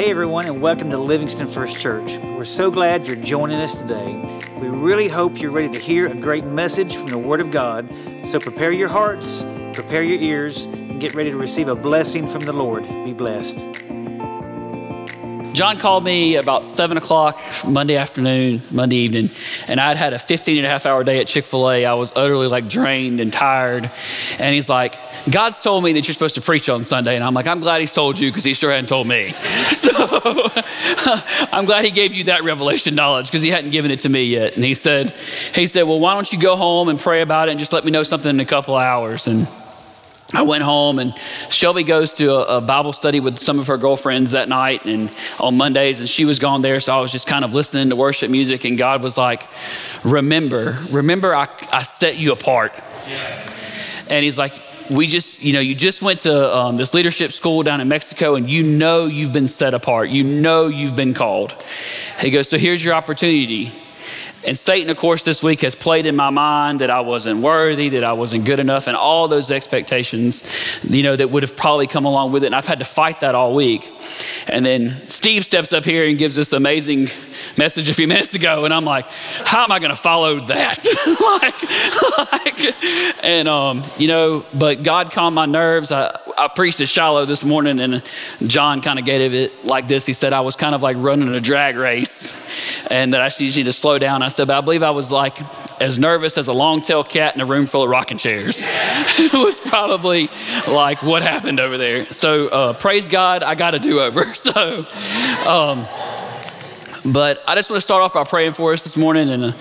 Hey everyone, and welcome to Livingston First Church. We're so glad you're joining us today. We really hope you're ready to hear a great message from the Word of God. So prepare your hearts, prepare your ears, and get ready to receive a blessing from the Lord. Be blessed. John called me about 7 o'clock Monday afternoon, Monday evening, and I'd had a 15 and a half hour day at Chick fil A. I was utterly like drained and tired. And he's like, God's told me that you're supposed to preach on Sunday. And I'm like, I'm glad he's told you because he sure hadn't told me. So I'm glad he gave you that revelation knowledge because he hadn't given it to me yet. And he said, he said, well, why don't you go home and pray about it and just let me know something in a couple hours. And I went home and Shelby goes to a, a, Bible study with some of her girlfriends that night and on Mondays and she was gone there so I was just kind of listening to worship music and God was like remember remember I, I set you apart yeah. and he's like we just you know you just went to um, this leadership school down in Mexico and you know you've been set apart. You know you've been called. He goes so here's your opportunity and Satan, of course, this week has played in my mind that I wasn't worthy, that I wasn't good enough, and all those expectations, you know, that would have probably come along with it. And I've had to fight that all week. And then Steve steps up here and gives this amazing message a few minutes ago, and I'm like, how am I going to follow that? like, like, and um, you know, but God calmed my nerves. I, I preached at Shiloh this morning, and John kind of gave it like this. He said I was kind of like running a drag race and that I just need to slow down. I said, but I believe I was like as nervous as a long-tailed cat in a room full of rocking chairs. it was probably like what happened over there. So uh, praise God, I got a do-over. So. Um, but I just want to start off by praying for us this morning. And uh,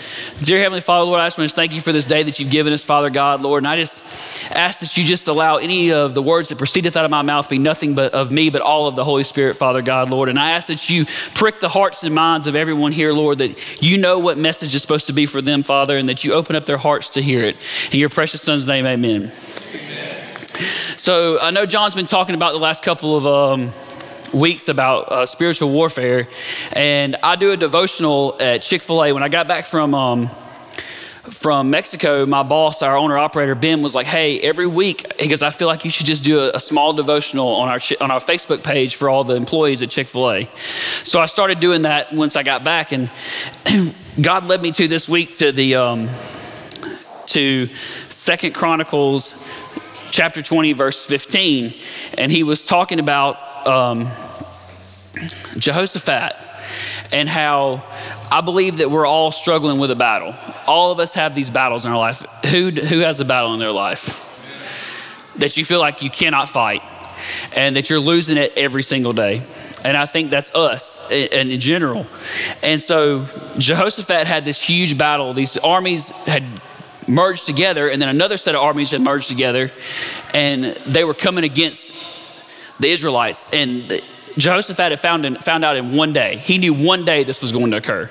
dear Heavenly Father, Lord, I just want to thank you for this day that you've given us, Father God, Lord. And I just ask that you just allow any of the words that proceedeth out of my mouth be nothing but of me, but all of the Holy Spirit, Father God, Lord. And I ask that you prick the hearts and minds of everyone here, Lord, that you know what message is supposed to be for them, Father, and that you open up their hearts to hear it. In your precious Son's name, amen. amen. So I know John's been talking about the last couple of. Um, weeks about uh, spiritual warfare. And I do a devotional at Chick fil A. When I got back from, um, from Mexico, my boss, our owner operator, Ben, was like, Hey, every week, he goes, I feel like you should just do a, a small devotional on our, on our Facebook page for all the employees at Chick fil A. So I started doing that once I got back. And God led me to this week to the, um, to Second Chronicles chapter 20, verse 15. And he was talking about um, Jehoshaphat and how I believe that we're all struggling with a battle. All of us have these battles in our life. Who, who has a battle in their life that you feel like you cannot fight and that you're losing it every single day? And I think that's us in, in general. And so Jehoshaphat had this huge battle. These armies had merged together, and then another set of armies had merged together, and they were coming against the Israelites. And Jehoshaphat had found, in, found out in one day. He knew one day this was going to occur.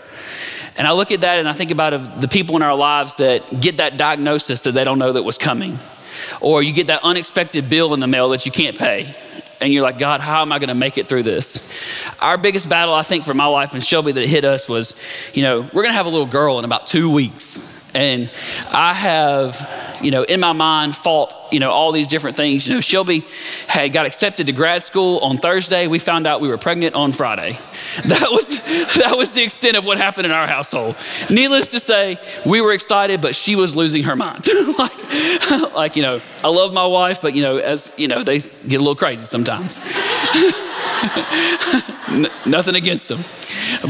And I look at that and I think about the people in our lives that get that diagnosis that they don't know that was coming. Or you get that unexpected bill in the mail that you can't pay. And you're like, God, how am I going to make it through this? Our biggest battle, I think, for my life and Shelby that hit us was, you know, we're going to have a little girl in about two weeks. And I have, you know, in my mind fought, you know, all these different things. You know, Shelby had got accepted to grad school on Thursday. We found out we were pregnant on Friday. That was that was the extent of what happened in our household. Needless to say, we were excited, but she was losing her mind. like, like, you know, I love my wife, but you know, as you know, they get a little crazy sometimes. nothing against them,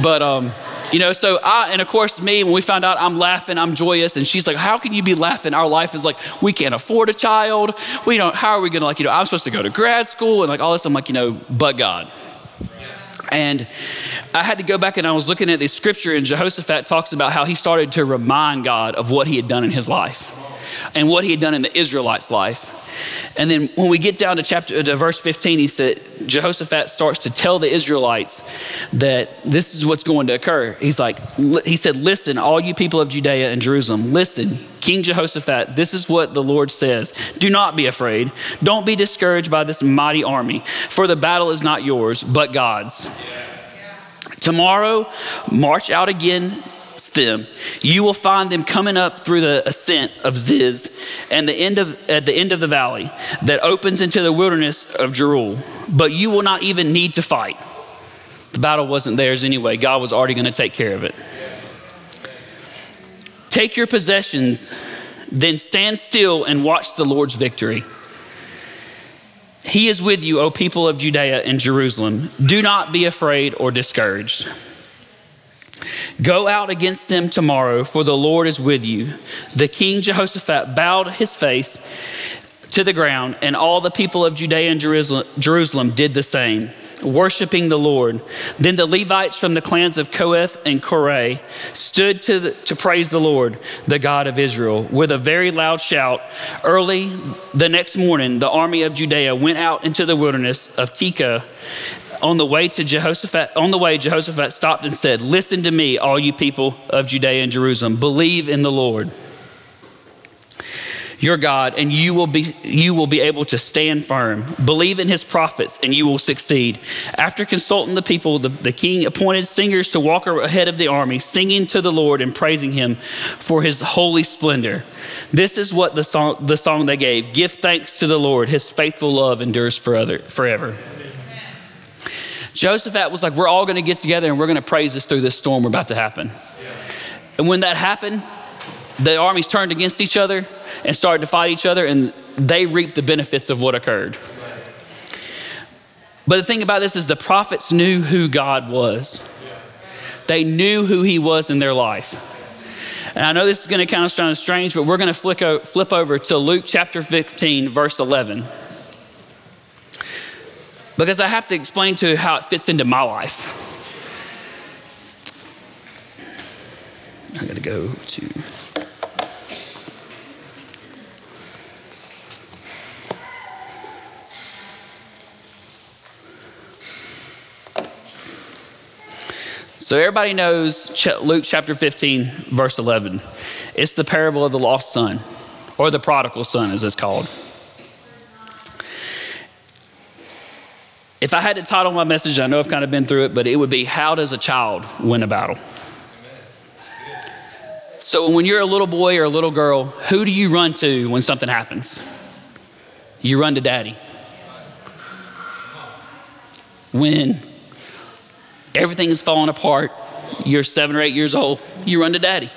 but um you know, so I, and of course, me, when we found out, I'm laughing, I'm joyous. And she's like, How can you be laughing? Our life is like, we can't afford a child. We don't, how are we going to, like, you know, I'm supposed to go to grad school and like all this. I'm like, you know, but God. And I had to go back and I was looking at the scripture, and Jehoshaphat talks about how he started to remind God of what he had done in his life and what he had done in the Israelites' life. And then when we get down to chapter uh, to verse 15, he said Jehoshaphat starts to tell the Israelites that this is what's going to occur. He's like, he said, Listen, all you people of Judea and Jerusalem, listen, King Jehoshaphat, this is what the Lord says. Do not be afraid. Don't be discouraged by this mighty army, for the battle is not yours, but God's. Tomorrow, march out again them. You will find them coming up through the ascent of Ziz and the end of, at the end of the valley that opens into the wilderness of Jeruel. But you will not even need to fight. The battle wasn't theirs anyway. God was already going to take care of it. Take your possessions, then stand still and watch the Lord's victory. He is with you, O people of Judea and Jerusalem. Do not be afraid or discouraged. Go out against them tomorrow, for the Lord is with you. The king Jehoshaphat bowed his face to the ground, and all the people of Judea and Jerusalem, did the same worshiping the Lord. Then the Levites from the clans of Kohath and Korah stood to, the, to praise the Lord, the God of Israel, with a very loud shout. Early the next morning, the army of Judea went out into the wilderness of Tekoa. On the way to Jehoshaphat, on the way, Jehoshaphat stopped and said, Listen to me, all you people of Judea and Jerusalem. Believe in the Lord your God, and you will be you will be able to stand firm. Believe in his prophets, and you will succeed. After consulting the people, the, the king appointed singers to walk ahead of the army, singing to the Lord and praising him for his holy splendor. This is what the song the song they gave. Give thanks to the Lord, his faithful love endures forever forever. Jehoshaphat was like, We're all going to get together and we're going to praise us through this storm we're about to happen. And when that happened, the armies turned against each other and started to fight each other, and they reaped the benefits of what occurred. But the thing about this is the prophets knew who God was. They knew who he was in their life. And I know this is going to kind of sound strange, but we're going to flip over to Luke chapter 15, verse 11. Because I have to explain to how it fits into my life. I got to go to. So everybody knows Luke chapter 15, verse 11. It's the parable of the lost son, or the prodigal son, as it's called. If I had to title my message, I know I've kind of been through it, but it would be How Does a Child Win a Battle? So when you're a little boy or a little girl, who do you run to when something happens? You run to daddy. When everything is falling apart, you're seven or eight years old, you run to daddy.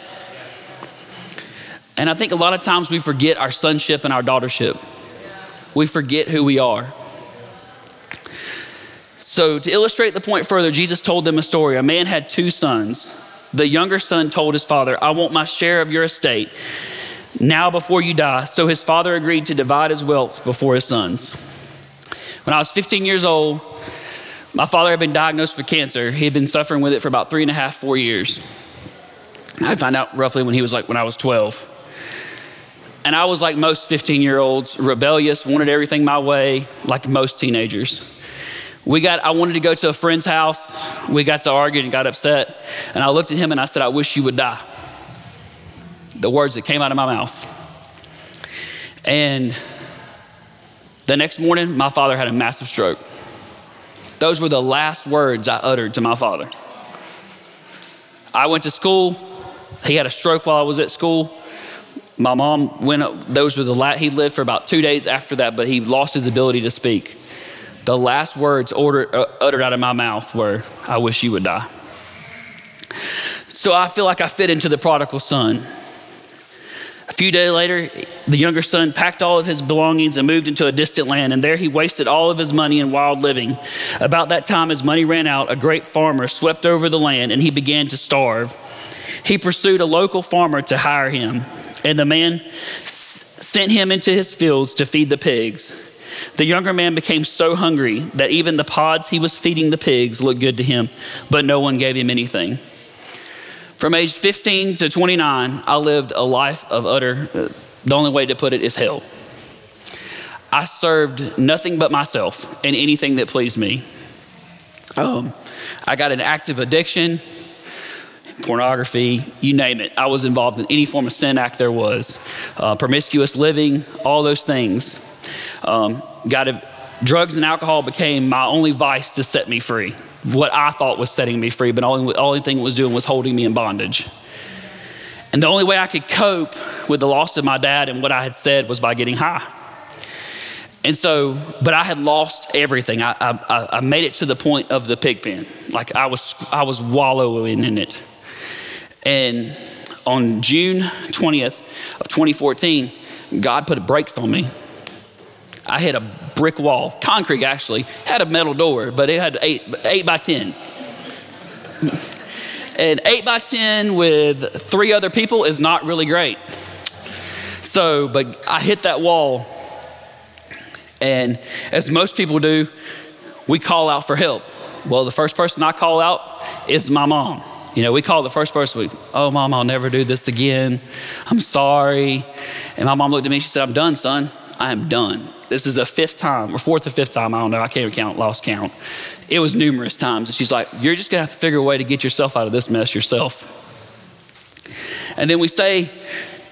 And I think a lot of times we forget our sonship and our daughtership. We forget who we are. So, to illustrate the point further, Jesus told them a story. A man had two sons. The younger son told his father, I want my share of your estate now before you die. So his father agreed to divide his wealth before his sons. When I was 15 years old, my father had been diagnosed with cancer. He had been suffering with it for about three and a half, four years. I found out roughly when he was like when I was 12. And I was like most 15 year olds, rebellious, wanted everything my way, like most teenagers. We got, I wanted to go to a friend's house. We got to argue and got upset. And I looked at him and I said, I wish you would die. The words that came out of my mouth. And the next morning, my father had a massive stroke. Those were the last words I uttered to my father. I went to school. He had a stroke while I was at school. My mom went up, those were the last, he lived for about two days after that, but he lost his ability to speak. The last words uh, uttered out of my mouth were, I wish you would die. So I feel like I fit into the prodigal son. A few days later, the younger son packed all of his belongings and moved into a distant land, and there he wasted all of his money in wild living. About that time, his money ran out. A great farmer swept over the land, and he began to starve. He pursued a local farmer to hire him, and the man s- sent him into his fields to feed the pigs. The younger man became so hungry that even the pods he was feeding the pigs looked good to him, but no one gave him anything. From age 15 to 29, I lived a life of utter, uh, the only way to put it is hell. I served nothing but myself and anything that pleased me. Um, I got an active addiction, pornography, you name it. I was involved in any form of sin act there was, uh, promiscuous living, all those things. Um, got a, drugs and alcohol became my only vice to set me free what I thought was setting me free, but only, only thing it was doing was holding me in bondage. And the only way I could cope with the loss of my dad and what I had said was by getting high. And so, but I had lost everything. I, I, I made it to the point of the pig pen. Like I was, I was wallowing in it. And on June 20th of 2014, God put brakes on me. I hit a brick wall, concrete actually, had a metal door, but it had eight, eight by 10. and eight by 10 with three other people is not really great. So, but I hit that wall and as most people do, we call out for help. Well, the first person I call out is my mom. You know, we call the first person, we, oh, mom, I'll never do this again. I'm sorry. And my mom looked at me, she said, I'm done, son. I am done. This is the fifth time, or fourth or fifth time, I don't know, I can't count, lost count. It was numerous times. And she's like, You're just gonna have to figure a way to get yourself out of this mess yourself. And then we say,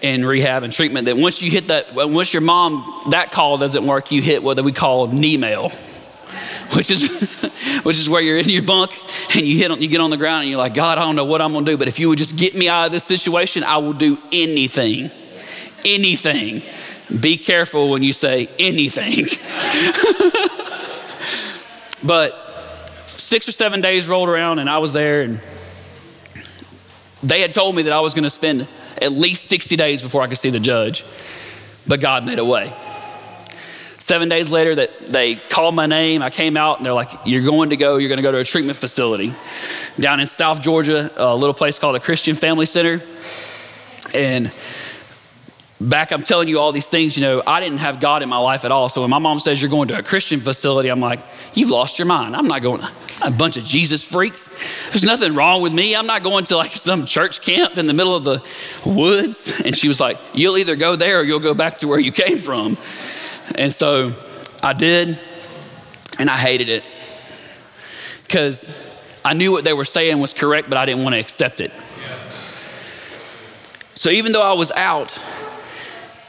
in rehab and treatment that once you hit that, once your mom, that call doesn't work, you hit what we call knee mail, which is, which is where you're in your bunk and you hit, on, you get on the ground and you're like, God, I don't know what I'm gonna do, but if you would just get me out of this situation, I will do anything, anything. Be careful when you say anything. but six or seven days rolled around and I was there and they had told me that I was gonna spend at least 60 days before I could see the judge. But God made a way. Seven days later, that they called my name. I came out and they're like, You're going to go, you're going to go to a treatment facility down in South Georgia, a little place called the Christian Family Center. And back, I'm telling you all these things, you know, I didn't have God in my life at all. So when my mom says you're going to a Christian facility, I'm like, You've lost your mind. I'm not going, a bunch of Jesus freaks. There's nothing wrong with me. I'm not going to like some church camp in the middle of the woods. And she was like, You'll either go there or you'll go back to where you came from. And so I did, and I hated it because I knew what they were saying was correct, but I didn't want to accept it. So even though I was out,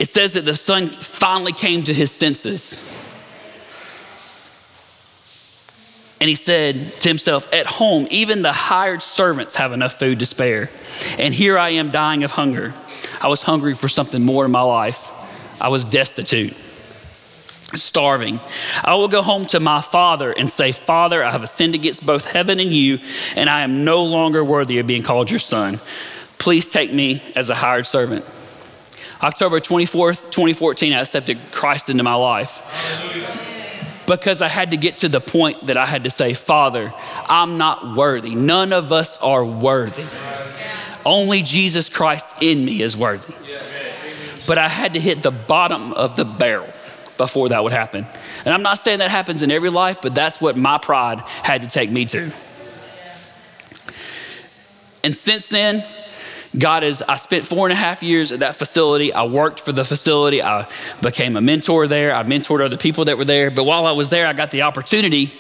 it says that the son finally came to his senses. And he said to himself, At home, even the hired servants have enough food to spare. And here I am dying of hunger. I was hungry for something more in my life. I was destitute, starving. I will go home to my father and say, Father, I have sinned against both heaven and you, and I am no longer worthy of being called your son. Please take me as a hired servant. October 24th, 2014, I accepted Christ into my life because I had to get to the point that I had to say, Father, I'm not worthy. None of us are worthy. Only Jesus Christ in me is worthy. But I had to hit the bottom of the barrel before that would happen. And I'm not saying that happens in every life, but that's what my pride had to take me to. And since then, God is, I spent four and a half years at that facility. I worked for the facility. I became a mentor there. I mentored other people that were there. But while I was there, I got the opportunity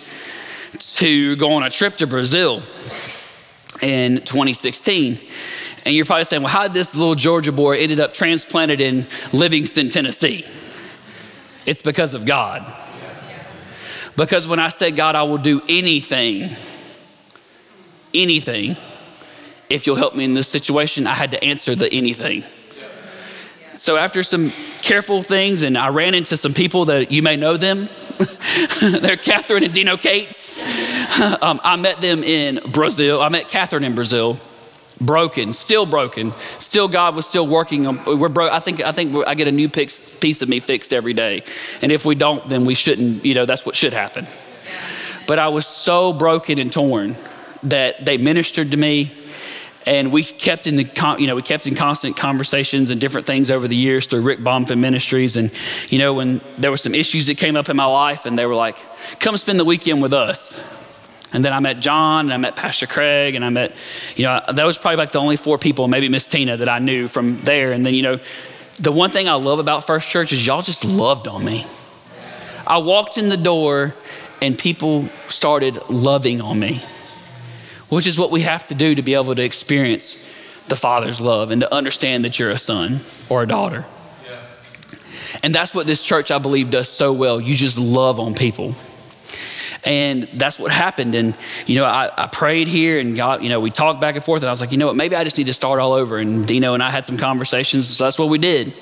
to go on a trip to Brazil in 2016. And you're probably saying, well, how did this little Georgia boy ended up transplanted in Livingston, Tennessee? It's because of God. Because when I said, God, I will do anything, anything if you'll help me in this situation, I had to answer the anything. So after some careful things, and I ran into some people that you may know them. They're Catherine and Dino Cates. Um, I met them in Brazil. I met Catherine in Brazil. Broken, still broken. Still, God was still working. We're broke. I think. I think I get a new piece of me fixed every day. And if we don't, then we shouldn't. You know, that's what should happen. But I was so broken and torn that they ministered to me and we kept in the you know we kept in constant conversations and different things over the years through Rick Bonfin Ministries. And you know when there were some issues that came up in my life and they were like come spend the weekend with us. And then I met John and I met Pastor Craig and I met you know that was probably like the only four people maybe Miss Tina that I knew from there. And then you know the one thing I love about First Church is y'all just loved on me. I walked in the door and people started loving on me which is what we have to do to be able to experience the Father's love and to understand that you're a son or a daughter. Yeah. And that's what this church, I believe, does so well. You just love on people. And that's what happened. And, you know, I, I, prayed here and God, you know, we talked back and forth. And I was like, you know what, maybe I just need to start all over. And Dino and I had some conversations. So that's what we did.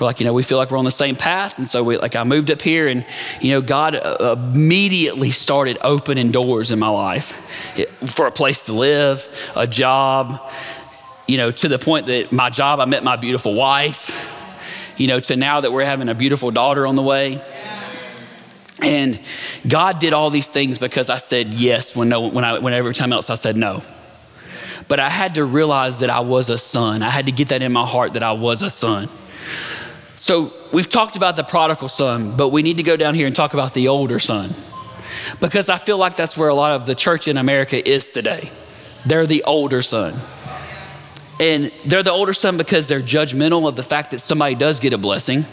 We're like, you know, we feel like we're on the same path. And so we, like, I moved up here and, you know, God uh, immediately started opening doors in my life for a place to live, a job, you know, to the point that my job, I met my beautiful wife, you know, to now that we're having a beautiful daughter on the way. And God did all these things because I said yes when no when I when every time else I said no. But I had to realize that I was a son. I had to get that in my heart that I was a son. So we've talked about the prodigal son, but we need to go down here and talk about the older son. Because I feel like that's where a lot of the church in America is today. They're the older son. And they're the older son because they're judgmental of the fact that somebody does get a blessing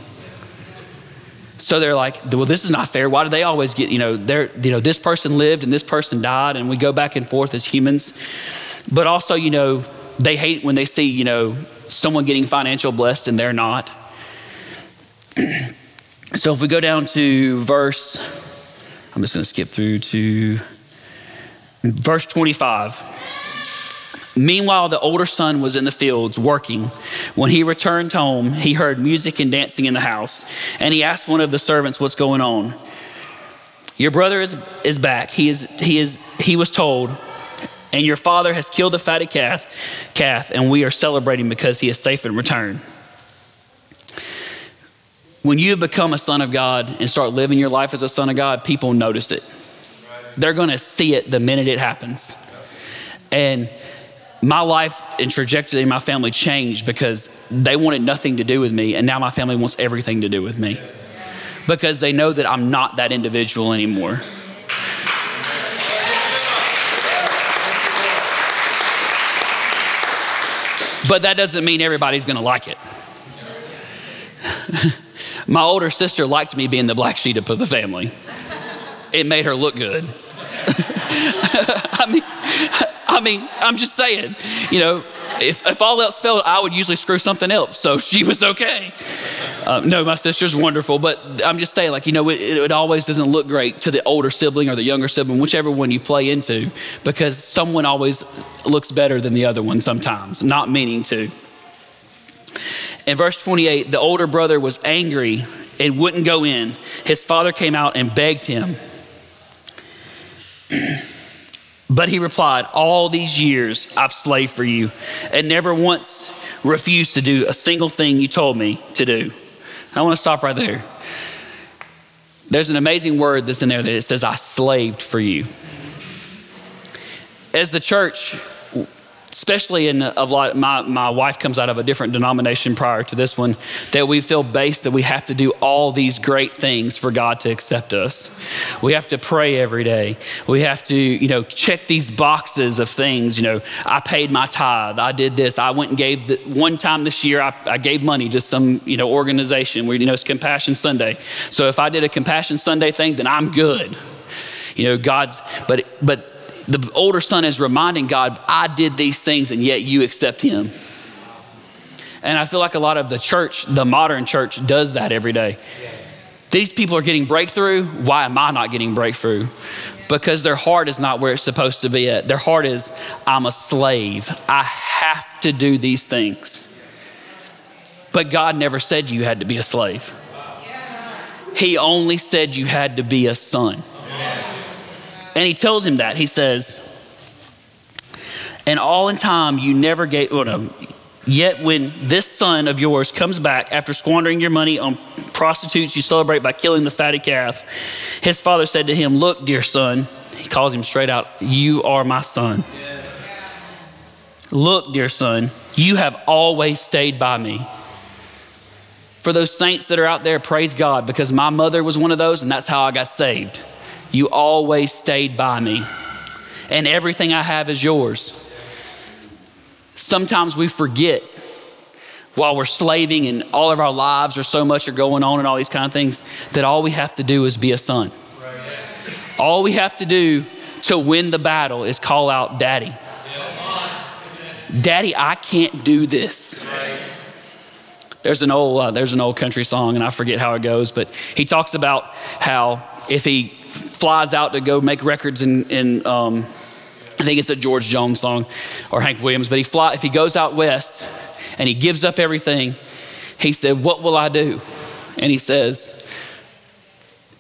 so they're like, well, this is not fair. Why do they always get, you know, they're, you know, this person lived and this person died, and we go back and forth as humans. But also, you know, they hate when they see, you know, someone getting financial blessed and they're not. so if we go down to verse, I'm just going to skip through to verse 25. Meanwhile, the older son was in the fields working. When he returned home, he heard music and dancing in the house, and he asked one of the servants what's going on. Your brother is, is back. He, is, he, is, he was told, and your father has killed a fatty calf, calf, and we are celebrating because he is safe and returned. When you become a son of God and start living your life as a son of God, people notice it. They're going to see it the minute it happens. And my life and trajectory in my family changed because they wanted nothing to do with me, and now my family wants everything to do with me because they know that I'm not that individual anymore. But that doesn't mean everybody's gonna like it. my older sister liked me being the black sheep of the family, it made her look good. I mean, I mean, I'm just saying, you know, if, if all else failed, I would usually screw something else. So she was okay. Um, no, my sister's wonderful, but I'm just saying, like, you know, it, it, always doesn't look great to the older sibling or the younger sibling, whichever one you play into, because someone always looks better than the other one sometimes, not meaning to. In verse 28, the older brother was angry and wouldn't go in. His father came out and begged him. But he replied, All these years I've slaved for you and never once refused to do a single thing you told me to do. I want to stop right there. There's an amazing word that's in there that it says, I slaved for you. As the church, especially in a lot, my, my wife comes out of a different denomination prior to this one, that we feel based that we have to do all these great things for God to accept us. We have to pray every day. We have to, you know, check these boxes of things. You know, I paid my tithe. I did this. I went and gave the, one time this year. I, I gave money to some, you know, organization where you know it's Compassion Sunday. So if I did a Compassion Sunday thing, then I'm good. You know, God's. But but the older son is reminding God, I did these things and yet you accept him. And I feel like a lot of the church, the modern church, does that every day. These people are getting breakthrough. Why am I not getting breakthrough? Because their heart is not where it's supposed to be at. Their heart is, I'm a slave. I have to do these things. But God never said you had to be a slave, He only said you had to be a son. And he tells him that. He says, and all in time you never gave, no, yet when this son of yours comes back after squandering your money on prostitutes you celebrate by killing the fatty calf, his father said to him, Look, dear son, he calls him straight out, You are my son. Look, dear son, you have always stayed by me. For those saints that are out there, praise God, because my mother was one of those, and that's how I got saved. You always stayed by me, and everything I have is yours. Sometimes we forget while we're slaving and all of our lives or so much are going on and all these kind of things that all we have to do is be a son. All we have to do to win the battle is call out, Daddy. Daddy, I can't do this. There's an old uh, there's an old country song, and I forget how it goes, but he talks about how if he flies out to go make records in, in um, I think it's a George Jones song or Hank Williams, but he fly, if he goes out west and he gives up everything, he said, What will I do? And he says,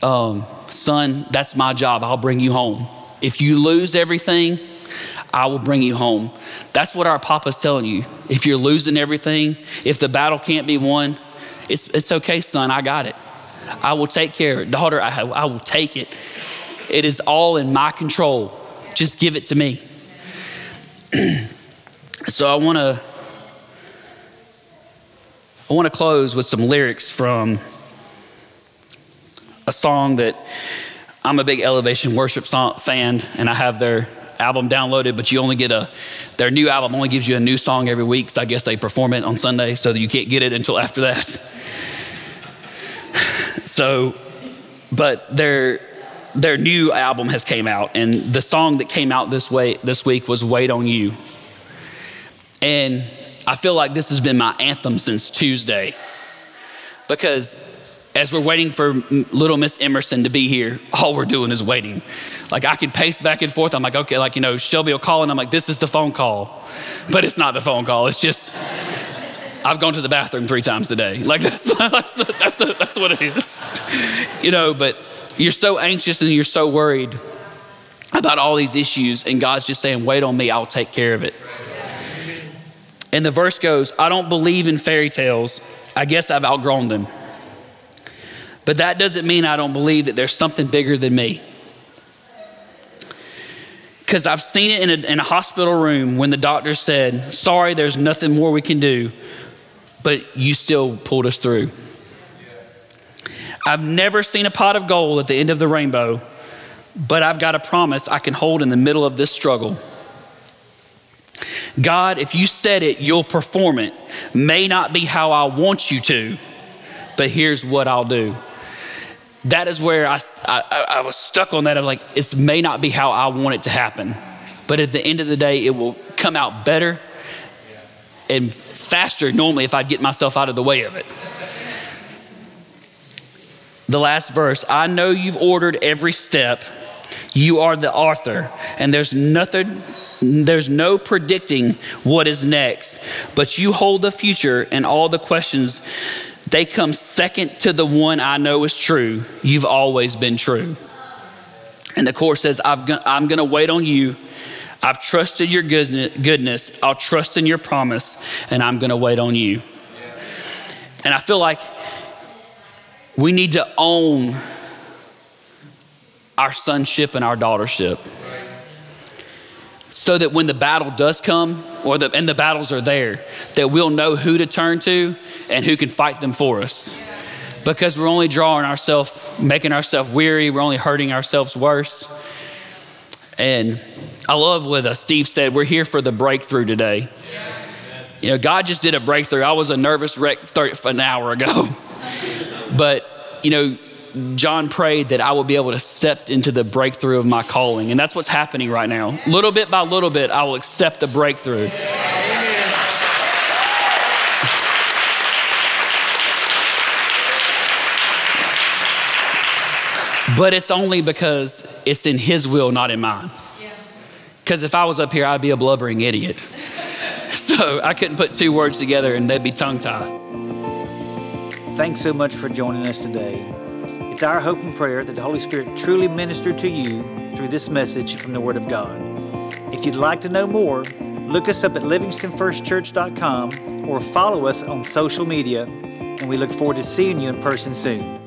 um, Son, that's my job. I'll bring you home. If you lose everything, I will bring you home. That's what our Papa's telling you. If you're losing everything, if the battle can't be won, it's, it's okay, son. I got it. I will take care of it. Daughter, I, I will take it. It is all in my control. Just give it to me. so I want to I want to close with some lyrics from a song that I'm a big Elevation Worship song, fan, and I have their album downloaded, but you only get a, their new album only gives you a new song every week. So I guess they perform it on Sunday so you can't get it until after that. so, but their, their new album has came out and the song that came out this way this week was Wait on You. And I feel like this has been my anthem since Tuesday because as we're waiting for little Miss Emerson to be here, all we're doing is waiting. Like I can pace back and forth. I'm like, okay, like, you know, Shelby will call and I'm like, this is the phone call. But it's not the phone call. It's just, I've gone to the bathroom three times a day. Like that's, that's, that's, that's what it is. You know, but you're so anxious and you're so worried about all these issues. And God's just saying, wait on me, I'll take care of it. And the verse goes, I don't believe in fairy tales. I guess I've outgrown them. But that doesn't mean I don't believe that there's something bigger than me. Because I've seen it in a, in a hospital room when the doctor said, Sorry, there's nothing more we can do, but you still pulled us through. I've never seen a pot of gold at the end of the rainbow, but I've got a promise I can hold in the middle of this struggle. God, if you said it, you'll perform it. May not be how I want you to, but here's what I'll do that is where I, I, I was stuck on that. I'm like, it may not be how I want it to happen, but at the end of the day, it will come out better and faster normally if I'd get myself out of the way of it. The last verse I know you've ordered every step. You are the author, and there's nothing, there's no predicting what is next, but you hold the future and all the questions they come second to the one I know is true. You've always been true. And the chorus says, i am going to wait on you. I've trusted your goodness. I'll trust in your promise, and I'm going to wait on you. And I feel like we need to own our sonship and our daughtership so that when the battle does come or the, and the battles are there that we'll know who to turn to and who can fight them for us because we're only drawing ourselves making ourselves weary we're only hurting ourselves worse and i love what uh, steve said we're here for the breakthrough today you know god just did a breakthrough i was a nervous wreck 30, an hour ago but you know John prayed that I will be able to step into the breakthrough of my calling. And that's what's happening right now. Little bit by little bit, I will accept the breakthrough. But it's only because it's in His will, not in mine. Because if I was up here, I'd be a blubbering idiot. so I couldn't put two words together and they'd be tongue tied. Thanks so much for joining us today. It's our hope and prayer that the Holy Spirit truly ministered to you through this message from the Word of God. If you'd like to know more, look us up at livingstonfirstchurch.com or follow us on social media, and we look forward to seeing you in person soon.